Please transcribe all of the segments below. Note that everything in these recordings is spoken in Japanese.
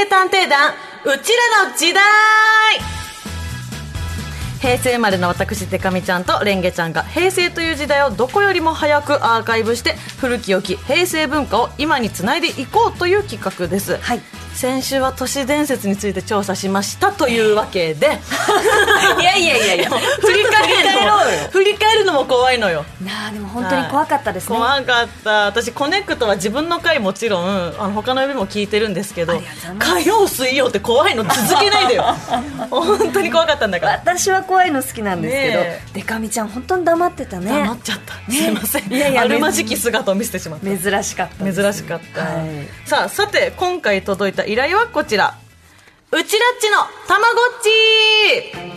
成探偵団うちらの時代。平成生まれの私デカミちゃんとレンゲちゃんが平成という時代をどこよりも早くアーカイブして古き良き平成文化を今につないでいこうという企画です、はい。先週は都市伝説について調査しましたというわけで。いやいやいやいや振り返るのも振り返るのも怖いのよ。なあでも本当に怖かったですね、怖かった。私コネクトは自分の回もちろんあの他の曜日も聞いてるんですけど火曜水曜って怖いの続けないでよ。本当に怖かったんだから。私は怖いの好きなんですけど、ねえ。デカミちゃん本当に黙ってたね。黙っちゃった、すいません。いやいやあるまじき姿を見せてしまった。珍しかったです。珍しかった、はい。さあさて今回届いた依頼はこちら。うちらっちのたまごっち。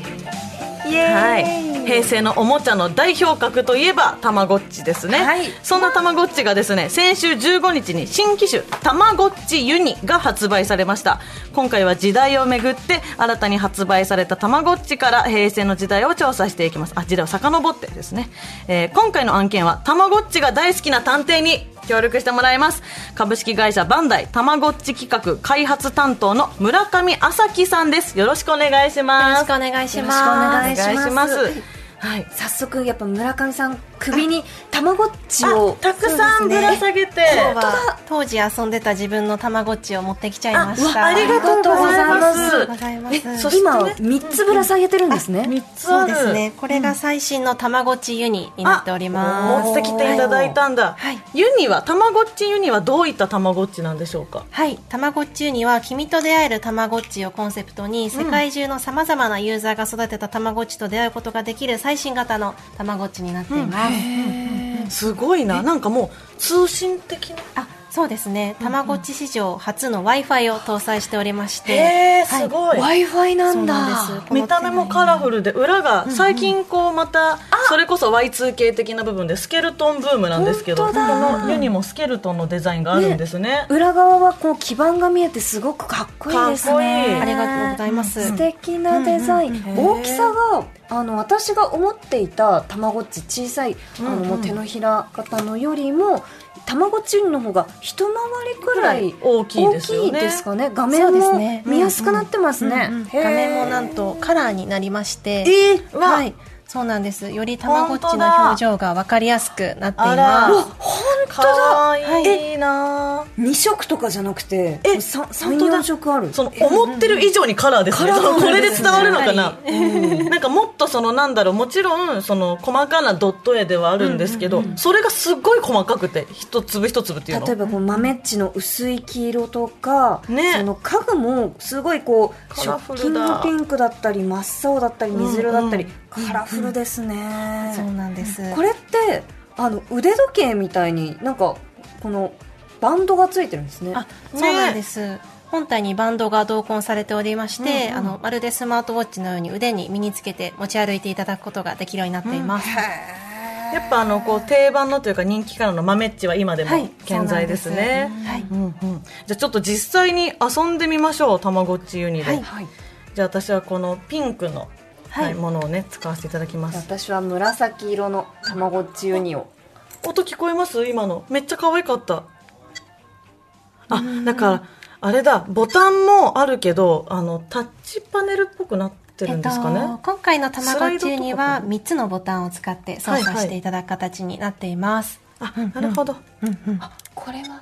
イエーイ、はい、平成のおもちゃの代表格といえばたまごっちですね、はい。そんなたまごっちがですね先週15日に新機種たまごっちユニが発売されました。今回は時代をめぐって新たに発売されたたまごっちから平成の時代を調査していきます。あ時代を遡ってですね、えー今回の案件はたまごっちが大好きな探偵に協力してもらいます。株式会社バンダイたまごっち企画開発担当の村上朝樹さんです。よろしくお願いします。よろしくお願いしよろしくおます。願いしますはい。早速やっぱ村上さん首にたまごっちを。たくさんぶら下げて、今日は当時遊んでた自分のたまごっちを持ってきちゃいました。ありがとうございます。ありがとうございます。えそしてね今三つぶら下げてるんですね。三つ。そうあるですね。これが最新のたまごっちユニになっております。持ってきていただいたんだ、はい。ユニはたまごっちユニはどういったたまごっちなんでしょうか？はい、たまごっちユニは君と出会えるたまごっちをコンセプトに世界中のさまざまなユーザーが育てたたまごっちと出会うことができる最新型のたまごっちになっています。すごいな。なんかもう通信的な。あ、そうですね。たまごっち史上初の Wi-Fi を搭載しておりまして、すごい。w i f i なんだ。見た目もカラフルで裏が最近こうまたそれこそ Y2K 的な部分でスケルトンブームなんですけどこのユニもスケルトンのデザインがあるんですね。裏側はこう基板が見えてすごくかっこいいですね。かっこいい。ありがとうございます。素敵なデザイン、うんうん大きさがあの私が思っていたたまごっち小さいあの、うん。うん手のひら型のよりもたまごっちの方が一回りくらい大きいですよね。大きいですかね。画面もね見やすくなってますね、うんうん。へー。画面もなんとカラーになりまして、えー、わはい、そうなんです。よりたまごっちの表情がわかりやすくなっていあら。ます。かわいい。な2色とかじゃなくてえ34色ある。その思ってる以上にカラーですね、カラーそのこれで伝わるのかな、はなんかもっとそのなんだろうもちろんその細かなドット絵ではあるんですけど、それがすっごい細かくて一粒一粒っていうの？例えばこう豆っちの薄い黄色とか、ね。その家具もすごいこうカラフ食ルだ。器のピンクだったり真っ青だったり水色だったり、うんカラフルですね、そうなんです。これってあの腕時計みたいになんかこのバンドがついてるんですね。あ、そうなんです。本体にバンドが同梱されておりまして、あのまるでスマートウォッチのように腕に身につけて持ち歩いていただくことができるようになっています。やっぱあのこう定番のというか人気からの豆っちは今でもはい健在ですね、はい。うんうん。じゃあちょっと実際に遊んでみましょうたまごっちユニで、はい。はい。じゃあ私はこのピンクの、はい。はいものをね使わせていただきます。私は紫色のたまごっちユニを音聞こえます？今の。めっちゃ可愛かった。あだからあれだ。ボタンもあるけどあのタッチパネルっぽくなってるんですかね、えっと、今回のたまごっちユニは3つのボタンを使って操作していただく形になっています。あなるほど、これは？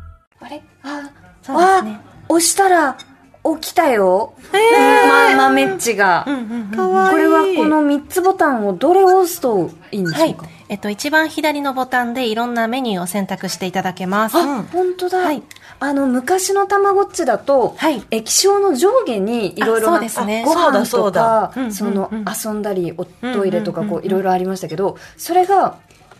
あれ？あそうですね。押したら起きたよ、まあ、豆っちが、かわいいこれはこの3つボタンをどれを押すといいんでしはい。ょうか、。えっと、一番左のボタンでいろんなメニューを選択していただけます。あ、本当だ、はい。あの昔のたまごっちだと、はい。液晶の上下にいろいろなあそうですね。ご飯そうとだ。かその遊んだりおトイレとかこういろいろありましたけどそれが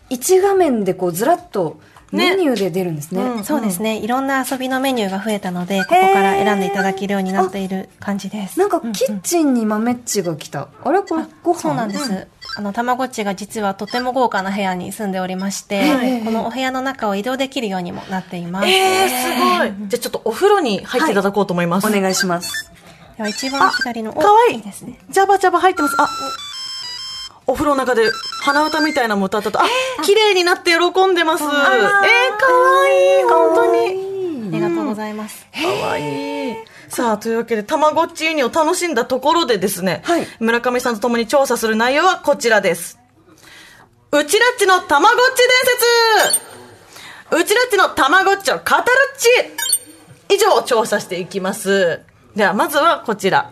1画面でこうずらっとねメニューで出るんですね。うんそうですね。いろんな遊びのメニューが増えたので、ここから選んでいただけるようになっている感じです。なんかキッチンに豆っちが来た。あれ？これご飯？そうなんです。あの、たまごっちが実はとても豪華な部屋に住んでおりまして、はいこのお部屋の中を移動できるようにもなっています。えー、すごい。じゃあちょっとお風呂に入っていただこうと思います。お願いします。では一番左の、かわいいいですね。ジャバジャバ入ってます。あ、お風呂の中で鼻歌みたいなのも歌ったと、あ、綺麗になって喜んでます。えー、かわいい、本当に。ありがとうございます。かわいい。さあ、というわけで、たまごっちユニを楽しんだところでですね、はい村上さんと共に調査する内容はこちらです。うちらっちのたまごっち伝説うちらっちのたまごっちを語るっち以上調査していきます。では、まずはこちら。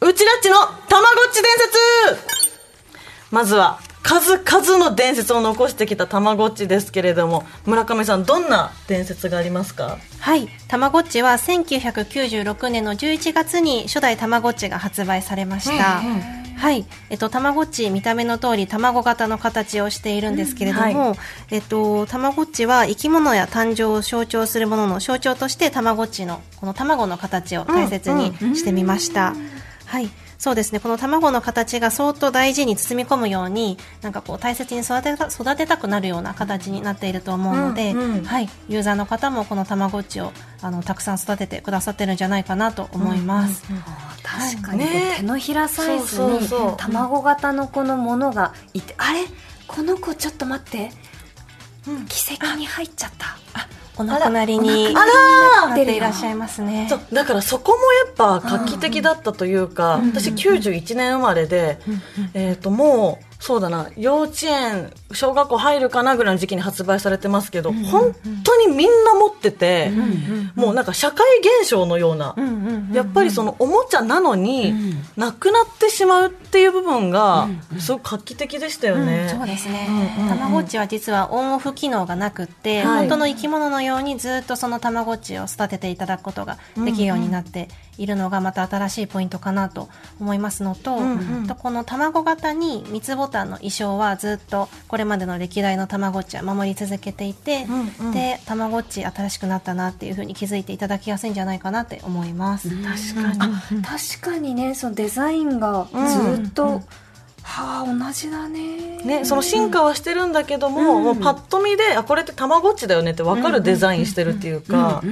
うちらっちのたまごっち伝説まずは、数々の伝説を残してきたたまごっちですけれども、村上さん、どんな伝説がありますか？はい。たまごっちは1996年の11月に初代たまごっちが発売されました。はい。えっと、たまごっち、見た目の通り卵型の形をしているんですけれども、うんえっと、たまごっちは生き物や誕生を象徴するものの象徴としてたまごっちのこの卵の形を大切にしてみました。はい。そうですね。この卵の形が相当大事に包み込むように、なんかこう大切に育てた育てたくなるような形になっていると思うので、うんうんはい、ユーザーの方もこのたまごっちをあのたくさん育ててくださってるんじゃないかなと思います。確かに、ね。手のひらサイズに卵型のこのものがいてあれ？この子ちょっと待って、奇跡に入っちゃったお亡くなりにあらなっていらっしゃいますね。そうだからそこもやっぱ画期的だったというか、私91年生まれで、えっ、ともうそうだな。幼稚園小学校入るかなぐらいの時期に発売されてますけど、本当にみんな持ってて、もうなんか社会現象のような、やっぱりそのおもちゃなのに、なくなってしまうっていう部分がすごく画期的でしたよね。そうですね。うんうんうん。たまごっちは実はオンオフ機能がなくって、はい。本当の生き物のようにずっとそのたまごっちを育てていただくことができるようになっているのがまた新しいポイントかなと思いますのと、とこの卵型に三つボタンの衣装はずっとこれまでの歴代のたまごっちは守り続けていて、うんうんでたまごっち新しくなったなっていうふうに気づいていただきやすいんじゃないかなって思います。確かに。確かにねそのデザインがずっと、はあ同じだね。ね、その進化はしてるんだけども,、もうパッと見であこれってたまごっちだよねって分かるデザインしてるっていうか。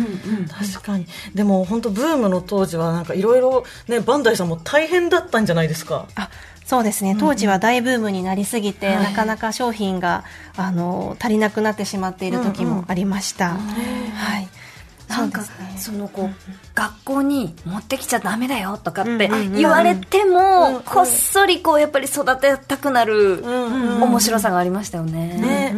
確かに。でも本当ブームの当時はなんかいろいろねバンダイさんも大変だったんじゃないですか。あそうですね。当時は大ブームになりすぎて、なかなか商品があの足りなくなってしまっている時もありました、はいなんかそねそのこう、学校に持ってきちゃダメだよとかってうんうんうん言われても、こっそりこうやっぱり育てたくなるん面白さがありましたよね。ね、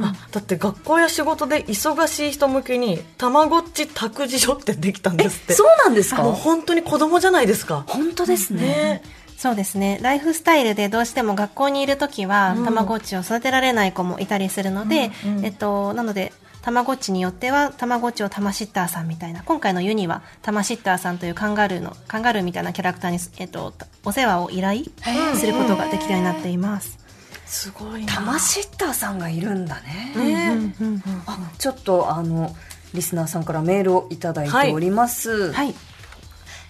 あだって学校や仕事で忙しい人向けにたまごっち託児所ってできたんですって。そうなんですか？もう本当に子供じゃないですか。本当ですね。ね。そうですね。ライフスタイルでどうしても学校にいる時は、たまごっちを育てられない子もいたりするので、えっと、なのでたまごっちによってはたまごっちをたまシッターさんみたいな今回のユニはたまシッターさんというカンガルーのカンガルーみたいなキャラクターに、えっと、お世話を依頼することができるようになっています。すごいなタマシッターさんがいるんだね。ねあちょっとあのリスナーさんからメールをいただいております。はい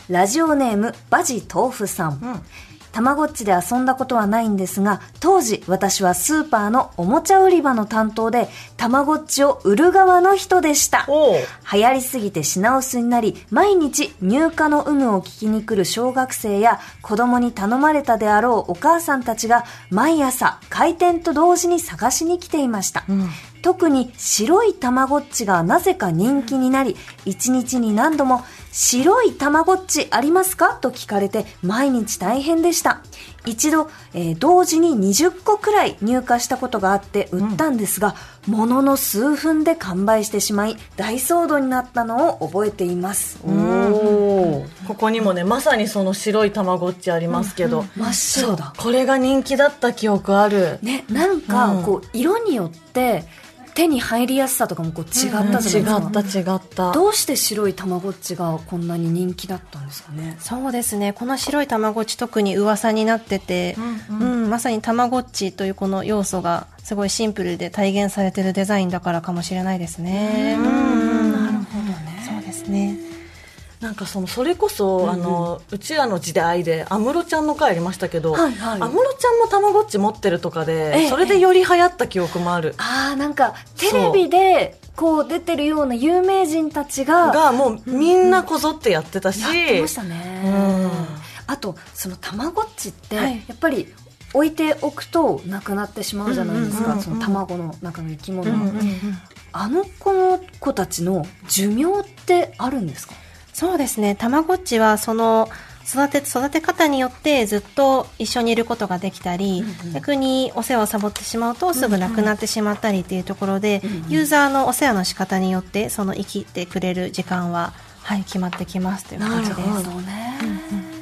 ラジオネームバジ豆腐さん。たまごっちで遊んだことはないんですが、当時私はスーパーのおもちゃ売り場の担当で、たまごっちを売る側の人でした。流行りすぎて品薄になり、毎日入荷の有無を聞きに来る小学生や子供に頼まれたであろうお母さんたちが毎朝開店と同時に探しに来ていました。特に白いたまごっちがなぜか人気になり、一日に何度も白いたまごっちありますか？と聞かれて毎日大変でした。一度、えー同時に20個くらい入荷したことがあって売ったんですが、ものの数分で完売してしまい大騒動になったのを覚えています。おーここにもねまさにその白いたまごっちありますけど、真っ白だ。これが人気だった記憶あるね、なんかうんこう色によって手に入りやすさとかもこう違ったじゃないですか、違った違った。どうして白いたまごっちがこんなに人気だったんですかね。そうですね。この白いたまごっち特に噂になってて、うんまさにたまごっちというこの要素がすごいシンプルで体現されてるデザインだからかもしれないですね。うんなんかそのそれこそ、あのうちらの時代で安室ちゃんの回ありましたけど安室、はい。はいちゃんもたまごっち持ってるとかで、ええ。それでより流行った記憶もある、ああなんかテレビでこう出てるような有名人たちががもうみんなこぞってやってたし、やってましたね、うん。あとそのたまごっちって、はい。やっぱり置いておくとなくなってしまうじゃないですか、うんうんうんうん。その卵の中の生き物。が、うんうん。あの子の子たちの寿命ってあるんですか？そうですね。たまごっちはその育て育て方によってずっと一緒にいることができたり、逆にお世話をサボってしまうとすぐ亡くなってしまったりっていうところで、ユーザーのお世話の仕方によってその生きてくれる時間は、はい、決まってきますという感じです。ね、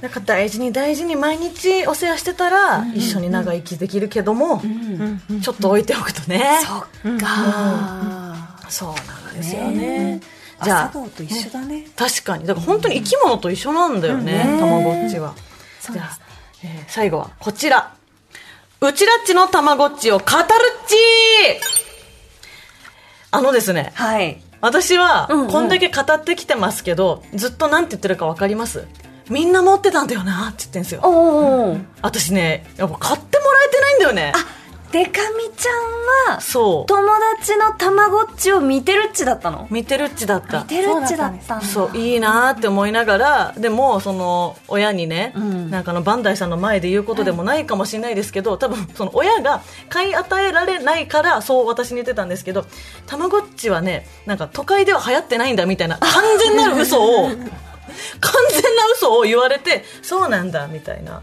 なんか大事に大事に毎日お世話してたら、一緒に長生きできるけども、ちょっと置いておくとね、そっか、そうなんですよね、じじゃあと一緒だね。確かに。だから本当に生き物と一緒なんだよね、うん。ねたまごっちは。じゃあ、えー最後はこちら。うちらっちのたまごっちを語るっちあのですねはい。私はうんうん。こんだけ語ってきてますけど、ずっとなんて言ってるか分かります？みんな持ってたんだよなって言ってんですよ。おお私ねやっぱ買ってもらえてないんだよねデカミちゃんはそう。友達のたまごっちを見てるっちだったの？見てるっちだった。見てるっちだったんだ。そういいなーって思いながらでもその親にね、ん。なんかあのバンダイさんの前で言うことでもないかもしれないですけど、多分その親が買い与えられないからそう私に言ってたんですけどたまごっちはねなんか都会では流行ってないんだみたいな完全なる嘘を 完全な嘘を言われてそうなんだみたいな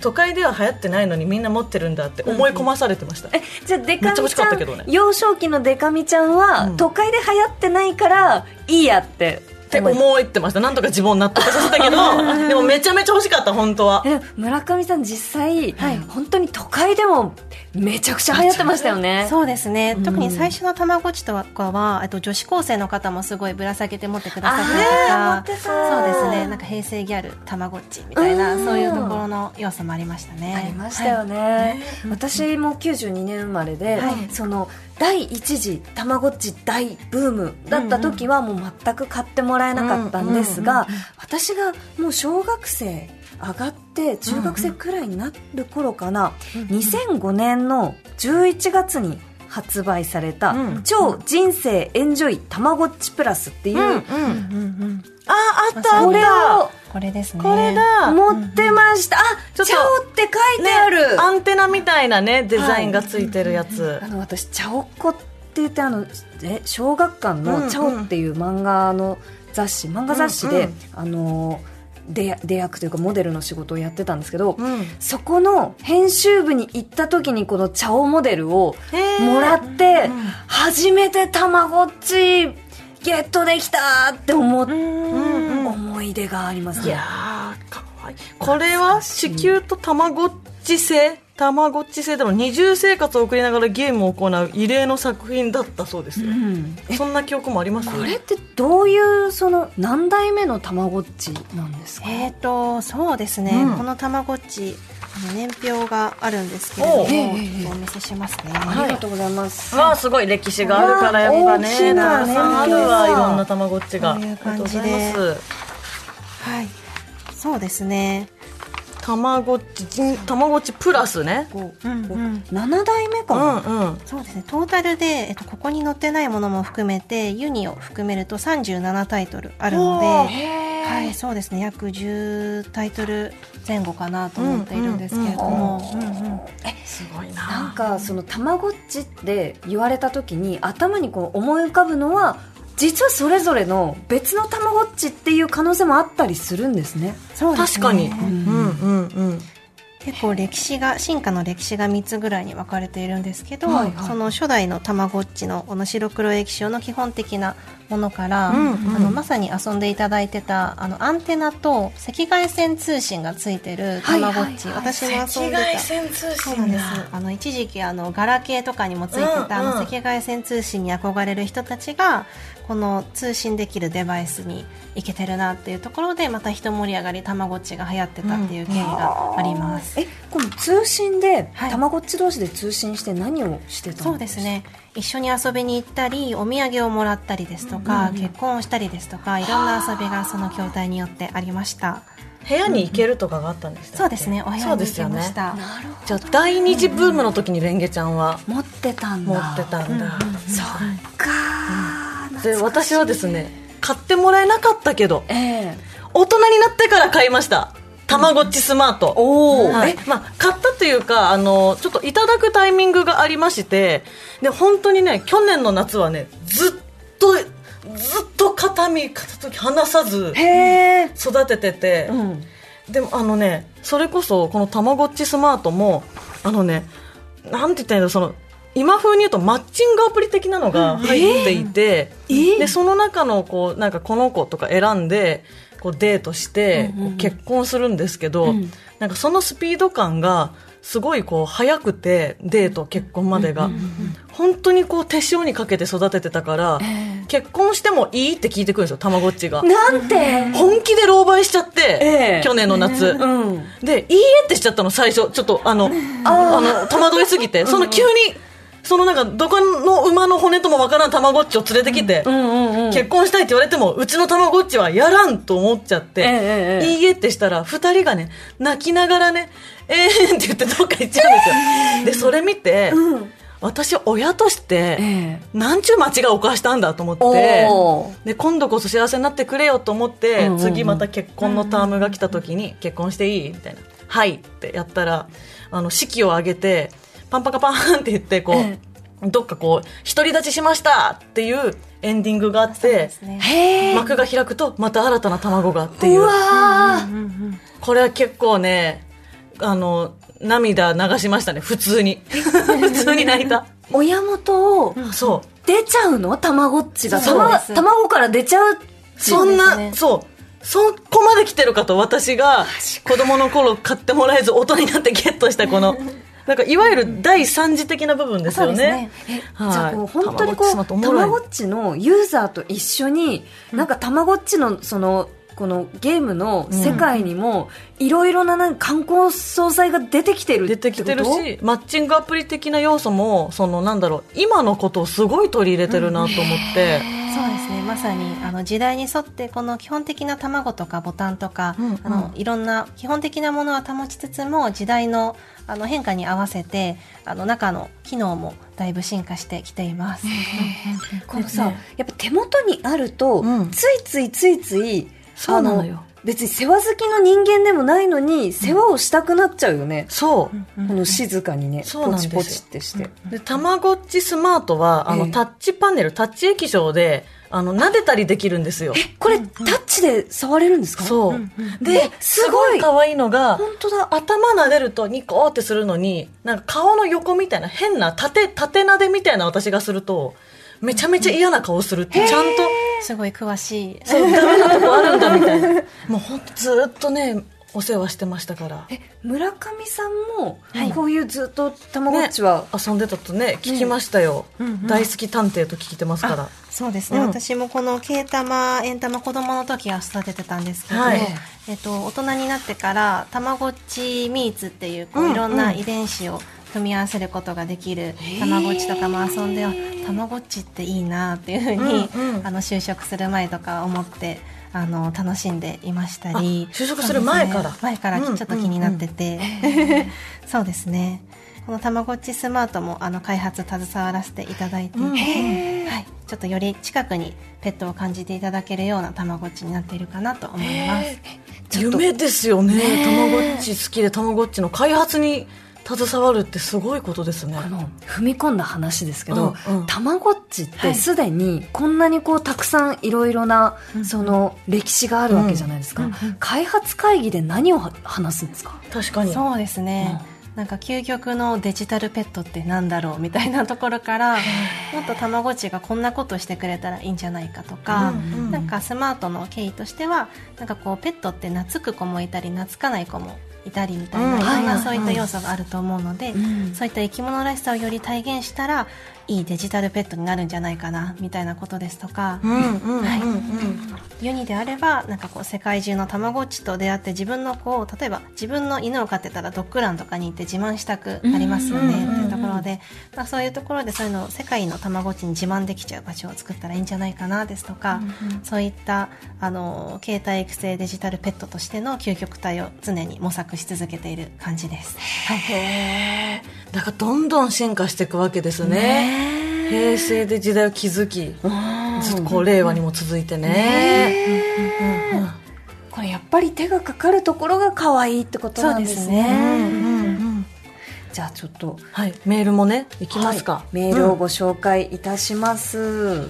都会では流行ってないのにみんな持ってるんだって思い込まされてました、えじゃあデカミちゃん、ね。幼少期のデカミちゃんは、都会で流行ってないからいいやって。って思ってました。なんとか自分を納得させたけど。でもめちゃめちゃ欲しかった本当は。村上さん実際、本当に都会でもめちゃくちゃ流行ってましたよね。そうですね、特に最初のたまごっちとかはえっと女子高生の方もすごいぶら下げて持ってくださってた。そうですね。なんか平成ギャルたまごっちみたいなそういうところの要素もありましたね。ありましたよね、私も92年生まれで、その第一次たまごっち大ブームだった時はもう全く買ってもらえなかったんですが、私がもう小学生上がって中学生くらいになる頃かな、2005年の11月に発売されたうん「超人生エンジョイたまごっちプラス」っていう、うんうんうんうん。ああったあった。をこれですね。これだ。持ってました、あちょっとチャオって書いてある、アンテナみたいなねデザインがついてるやつ、あの私「チャオっ子」って言ってあのえ小学館うんうん。の「チャオ」っていう漫画の雑誌漫画雑誌で、うんうんあの出出役というかモデルの仕事をやってたんですけど、うん。そこの編集部に行った時にこの「チャオ」モデルをもらって、初めてたまごっちゲットできたって思っ思い出がありますね。いやーかわいい。これは地球とたまごっち製たまごっち製での二重生活を送りながらゲームを行う異例の作品だったそうですよ、うん。そんな記憶もあります？これってどういうその何代目のたまごっちなんですか？えーとそうですね、うん。このたまごっち年表があるんですけれども、お見せしますね、ありがとうございます、わあすごい歴史があるからやっぱ大きねな。たくさんあるわいろんなたまごっちが。こういう感じで。ありがとうございます。はい。そうですねたまごっちたまごっちプラスね。こううんうん。7代目かうな、んうん。そうですね。トータルで、えっと、ここに載ってないものも含めてユニを含めると37タイトルあるので、はい、そうですね。約10タイトル前後かなと思っているんですけれども、うんうんすごいな。んなかそのたまごっちって言われた時に頭にこう思い浮かぶのは実はそれぞれの別のたまごっちっていう可能性もあったりするんですね。そうですね。確かに。うんうんうん結構歴史が進化の歴史が3つぐらいに分かれているんですけど、はいはいその初代のたまごっちのこの白黒液晶の基本的なものから、うんうん。あのまさに遊んでいただいてたあのアンテナと赤外線通信がついてるたまごっち、私も遊んでた。通そうなんです。あの一時期あのガラケーとかにもついてた、うんうん。あの赤外線通信に憧れる人たちがこの通信できるデバイスにいけてるなっていうところでまた一盛り上がりたまごっちが流行ってたっていう経緯があります、えこの通信で、はい。たまごっち同士で通信して何をしてたんですか？そうですね。一緒に遊びに行ったりお土産をもらったりですとか、結婚をしたりですとかいろんな遊びがその筐体によってありました。部屋に行けるとかがあったんでしたっけそうですね。お部屋に行けました、なるほじゃあ第二次ブームの時にレンゲちゃんは？ど持ってたんだ。持ってたんだ、そっかー。で私はですね買ってもらえなかったけどええ。大人になってから買いましたたまごっちスマート、おー。はい。え？まあ、買ったというかあのちょっといただくタイミングがありましてで本当にね去年の夏はねずっとずっと肩身肩時離さず育ててて、うん。でもあのねそれこそこのたまごっちスマートもあのねなんて言ったらいいんだろうその今風に言うとマッチングアプリ的なのが入っていて、でその中のこうなんかこの子とか選んでこうデートして結婚するんですけど、なんかそのスピード感がすごいこう早くてデート結婚までが、本当にこう手塩にかけて育ててたから、結婚してもいいって聞いてくるんですよたまごっちが。なんて？本気で狼狽しちゃって、ええ。去年の夏、うん。で「いいえ」ってしちゃったの最初。ちょっとあのあの戸惑いすぎて。その急にそのなんかどこの馬の骨ともわからんたまごっちを連れてきて、結婚したいって言われてもうちのたまごっちはやらんと思っちゃって「ええええ。いいえ」ってしたら2人がね泣きながらね「えーん」って言ってどっか行っちゃうんですよ、でそれ見て、私親として、えなんちゅう間違いを犯したんだと思っておで今度こそ幸せになってくれよと思って、うんうんうん。次また結婚のタームが来た時に結婚していい？みたいな「はい」ってやったらあの式を挙げてパンパカパーンって言ってこう、えどっかこう独り立ちしましたっていうエンディングがあって幕が開くとまた新たな卵がっていう。うわー。これは結構ねあの涙流しましたね。普通に。普通に泣いた。親元をそう。出ちゃうの？たまごっちが。そう。たまです卵から出ちゃうそんな、そう。そこまで来てるかと私が子供の頃買ってもらえず大人になってゲットしたこの、なんかいわゆる第三次的な部分ですよね。はい。じゃあこう本当にこうたまごっちのユーザーと一緒になんかたまごっちのそのこのゲームの世界にもいろいろななんか観光総裁が出てきてる出てきてるし、マッチングアプリ的な要素も、そのなんだろう、今のことをすごい取り入れてるなと思って、そうですね。まさにあの時代に沿ってこの基本的な卵とかボタンとか、うんうん。あのいろんな基本的なものは保ちつつも時代のあの変化に合わせてあの中の機能もだいぶ進化してきています。このさ、やっぱ手元にあると、うん。ついついついついそうなのよ別に世話好きの人間でもないのに世話をしたくなっちゃうよね、そう。この静かにね、そうなんですよ。ポチポチってして、で、たまごっちスマートは、あの、ええタッチパネル、タッチ液晶で、あの、撫でたりできるんですよ。これ、タッチで触れるんですか？そう。で、すすごい。可愛いのが、本当だ。頭撫でるとニコーってするのに、なんか顔の横みたいな変な縦、縦撫でみたいな私がすると、めちゃめちゃ嫌な顔するって、ちゃんと、すごい詳しい。そう、ダメなとこあるんだみたいな。もうほんとずーっとね、お世話してましたから。え村上さんも、こういうずっとたまごっちは、遊んでたとね、聞きましたよ。大好き探偵と聞いてますから。そうですね、うん私もこのケータマエンタマ子供の時は育ててたんですけど、はいえっと、大人になってからたまごっちミーツっていうこうんういろんな遺伝子を組み合わせることができるたまごっちとかも遊んであたまごっちっていいなっていうふうに、うんうん。あの就職する前とか思ってあの楽しんでいましたり。あ就職する前から。ね。前からちょっと気になってて、そうですね。このたまごっちスマートもあの開発携わらせていただいていて、はい、ちょっとより近くにペットを感じていただけるようなたまごっちになっているかなと思います。夢ですよね。たまごっち好きで、たまごっちの開発に携わるってすごいことですね。あの踏み込んだ話ですけど、うんうん。たまごっちってすでにこんなにこうたくさんいろいろなその歴史があるわけじゃないですか、開発会議で何をは話すんですか？確かに。そうですね、なんか究極のデジタルペットってなんだろうみたいなところからもっとたまごっちがこんなことしてくれたらいいんじゃないかとか、なんかスマートの経緯としてはなんかこうペットって懐く子もいたり懐かない子もいたりみたいな、うんそういった要素があると思うので、ん。そういった生き物らしさをより体現したらいいデジタルペットになるんじゃないかなみたいなことですとか、ユニであればなんかこう世界中のたまごっちと出会って自分の子を例えば自分の犬を飼ってたらドッグランとかに行って自慢したくなりますよねっていうところで、まあ、そういうところでそういうのを世界のたまごっちに自慢できちゃう場所を作ったらいいんじゃないかなですとか、そういったあの携帯育成デジタルペットとしての究極体を常に模索し続けている感じです。はいへえだからどんどん進化していくわけですね。平成で時代を築きずっとこう令和にも続いてね。うんうんうんこれやっぱり手がかかるところが可愛いってことなんですね。うんうんじゃあちょっと。はい。メールもねいきますか、はい。メールをご紹介いたします、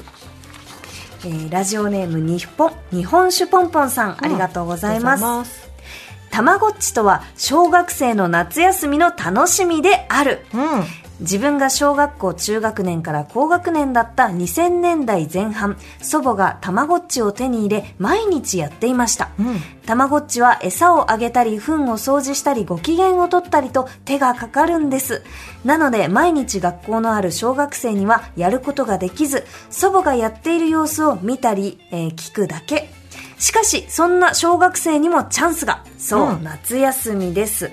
えーラジオネーム日本日本酒ポンポンさん、ありがとうございます。す。たまごっちとは小学生の夏休みの楽しみである。うん自分が小学校中学年から高学年だった2000年代前半祖母がたまごっちを手に入れ毎日やっていました、うん。たまごっちは餌をあげたり糞を掃除したりご機嫌を取ったりと手がかかるんです。なので毎日学校のある小学生にはやることができず祖母がやっている様子を見たり、えー聞くだけ。しかしそんな小学生にもチャンスが。そう、うん。夏休みです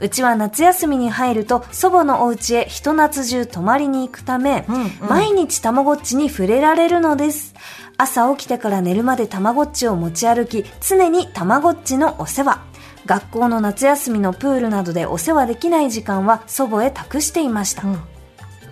うちは夏休みに入ると祖母のお家へひと夏中泊まりに行くため、うんうん。毎日たまごっちに触れられるのです。朝起きてから寝るまでたまごっちを持ち歩き常にたまごっちのお世話。学校の夏休みのプールなどでお世話できない時間は祖母へ託していました、うん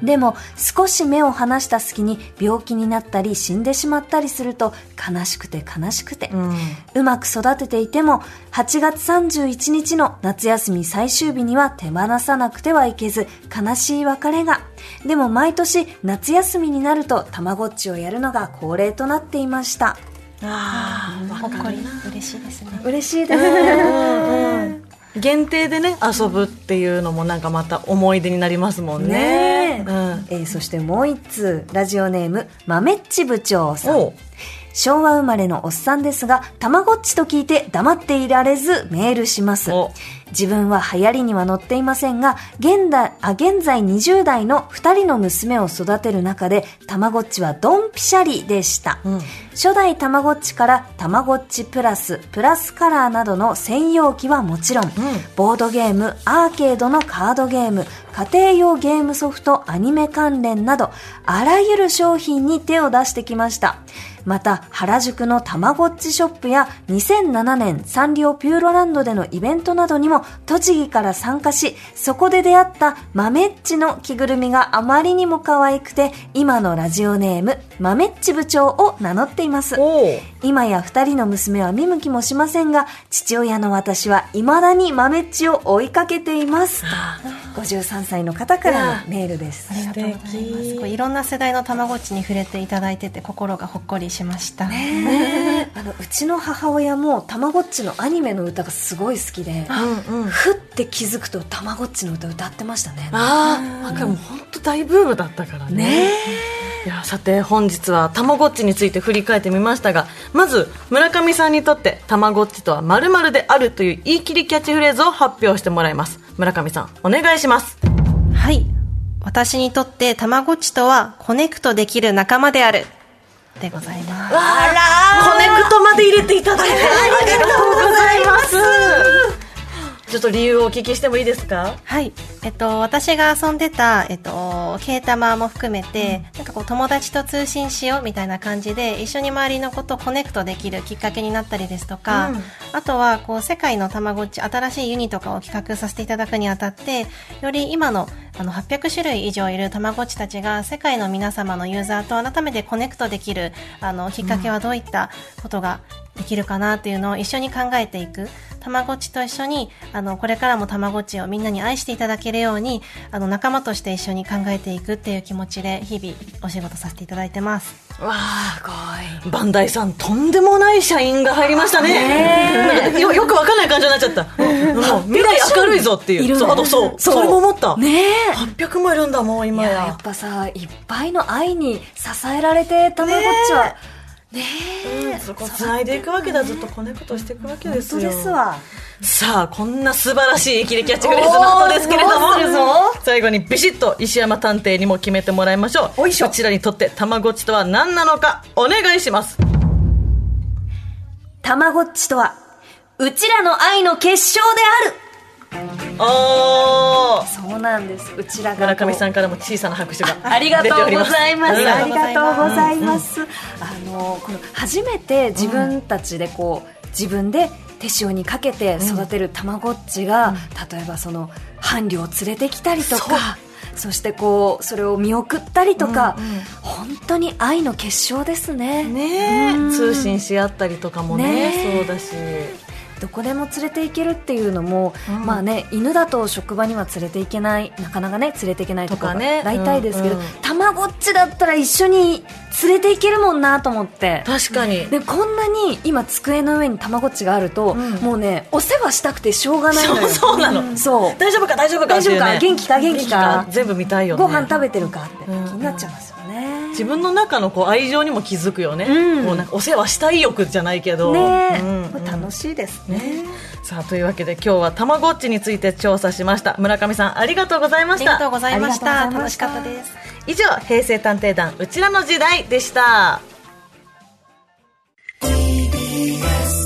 でも少し目を離した隙に病気になったり死んでしまったりすると悲しくて悲しくて、うん。うまく育てていても8月31日の夏休み最終日には手放さなくてはいけず悲しい別れが。でも毎年夏休みになるとたまごっちをやるのが恒例となっていました。ああほっこり。嬉しいですね。嬉しいですね 限定でね遊ぶっていうのもなんかまた思い出になりますもんね。ねえ。うん。えーそしてもう一通ラジオネーム豆っち部長さん昭和生まれのおっさんですが、たまごっちと聞いて黙っていられずメールしますお。自分は流行りには乗っていませんが、現代、あ、現在20代の2人の娘を育てる中で、たまごっちはドンピシャリでした。うん初代たまごっちからたまごっちプラス、プラスカラーなどの専用機はもちろん、ボードゲーム、アーケードのカードゲーム、家庭用ゲームソフト、アニメ関連など、あらゆる商品に手を出してきました。また、原宿のたまごっちショップや2007年サンリオピューロランドでのイベントなどにも栃木から参加し、そこで出会った豆っちの着ぐるみがあまりにも可愛くて、今のラジオネーム、豆っち部長を名乗っています。今や二人の娘は見向きもしませんが、父親の私は未だに豆っちを追いかけています。と53歳の方からのメールです。ありがとうございます。こういろんな世代のたまごっちに触れていただいてて心がほっこりしました。あのうちの母親もたまごっちのアニメの歌がすごい好きで、うんうんふって気づくとたまごっちの歌歌ってましたね。ああ、わかるもう本当大ブームだったからね。いやさて本日はたまごっちについて振り返ってみましたがまず村上さんにとってたまごっちとは〇〇であるという言い切りキャッチフレーズを発表してもらいます村上さんお願いしますはい。私にとってたまごっちとはコネクトできる仲間である。でございます。コネクトまで入れていただいてありがとうございますちょっと理由をお聞きしてもいいですか？はい。えっと、私が遊んでた、えっと、ケータマも含めて、なんかこう、友達と通信しようみたいな感じで、一緒に周りのことをコネクトできるきっかけになったりですとか、うん。あとは、こう、世界のたまごっち、新しいユニとかを企画させていただくにあたって、より今の、あの、800種類以上いるたまごっちたちが、世界の皆様のユーザーと改めてコネクトできる、あの、きっかけはどういったことが、できるかなっていうのを一緒に考えていく。たまごっちと一緒に、あの、これからもたまごっちをみんなに愛していただけるように、あの、仲間として一緒に考えていくっていう気持ちで、日々お仕事させていただいてます。わあ、バンダイさん、とんでもない社員が入りましたね。よよくわかんない感じになっちゃった。もう未来明るいぞっていう。いるねそう、あとそう、そうそれも思った。ねえ800もいるんだ、もう今ややっ。ぱさいっぱいの愛に支えられてたまごっちはねえ。そこ繋いでいくわけだ、ずっとコネクトしていくわけですよ。本当ですわ。さあ、こんな素晴らしいキリキャッチフレーズの後ですけれども最後にビシッと石山探偵にも決めてもらいましょう。おいしょ。こちらにとってたまごっちとは何なのか、お願いします。たまごっちとはうちらの愛の結晶であるそうなんです。うちらが村上さんんからも小さな拍手がありがとうございます。ありがとうございます。あのこの初めて自分たちでこう、自分で手塩にかけて育てるたまごっちが、例えばその伴侶を連れてきたりとか。そしてこうそれを見送ったりとか、本当に愛の結晶ですね。ね通信し合ったりとかもねそうだしどこでも連れて行けるっていうのも、うん。まあね犬だと職場には連れて行けないなかなかね連れて行けないとかね。大体ですけど、うんうん。たまごっちだったら一緒に連れて行けるもんなと思って。確かに。でこんなに今机の上にたまごっちがあると、ん。もうねお世話したくてしょうがないのよ。そうそうなの。そう。大丈夫か大丈夫か大丈夫か？元気か？元気か？全部見たいよね。ご飯食べてるか？って。気うん。になっちゃいます自分の中のこう愛情にも気づくよね、うん、もうなんかお世話したい欲じゃないけど、ねうん。うん、楽しいですね、ね、さあというわけで今日はたまごっちについて調査しました。村上さんありがとうございました。ありがとうございました。楽しかったです。以上平成探偵団うちらの時代でした。TBS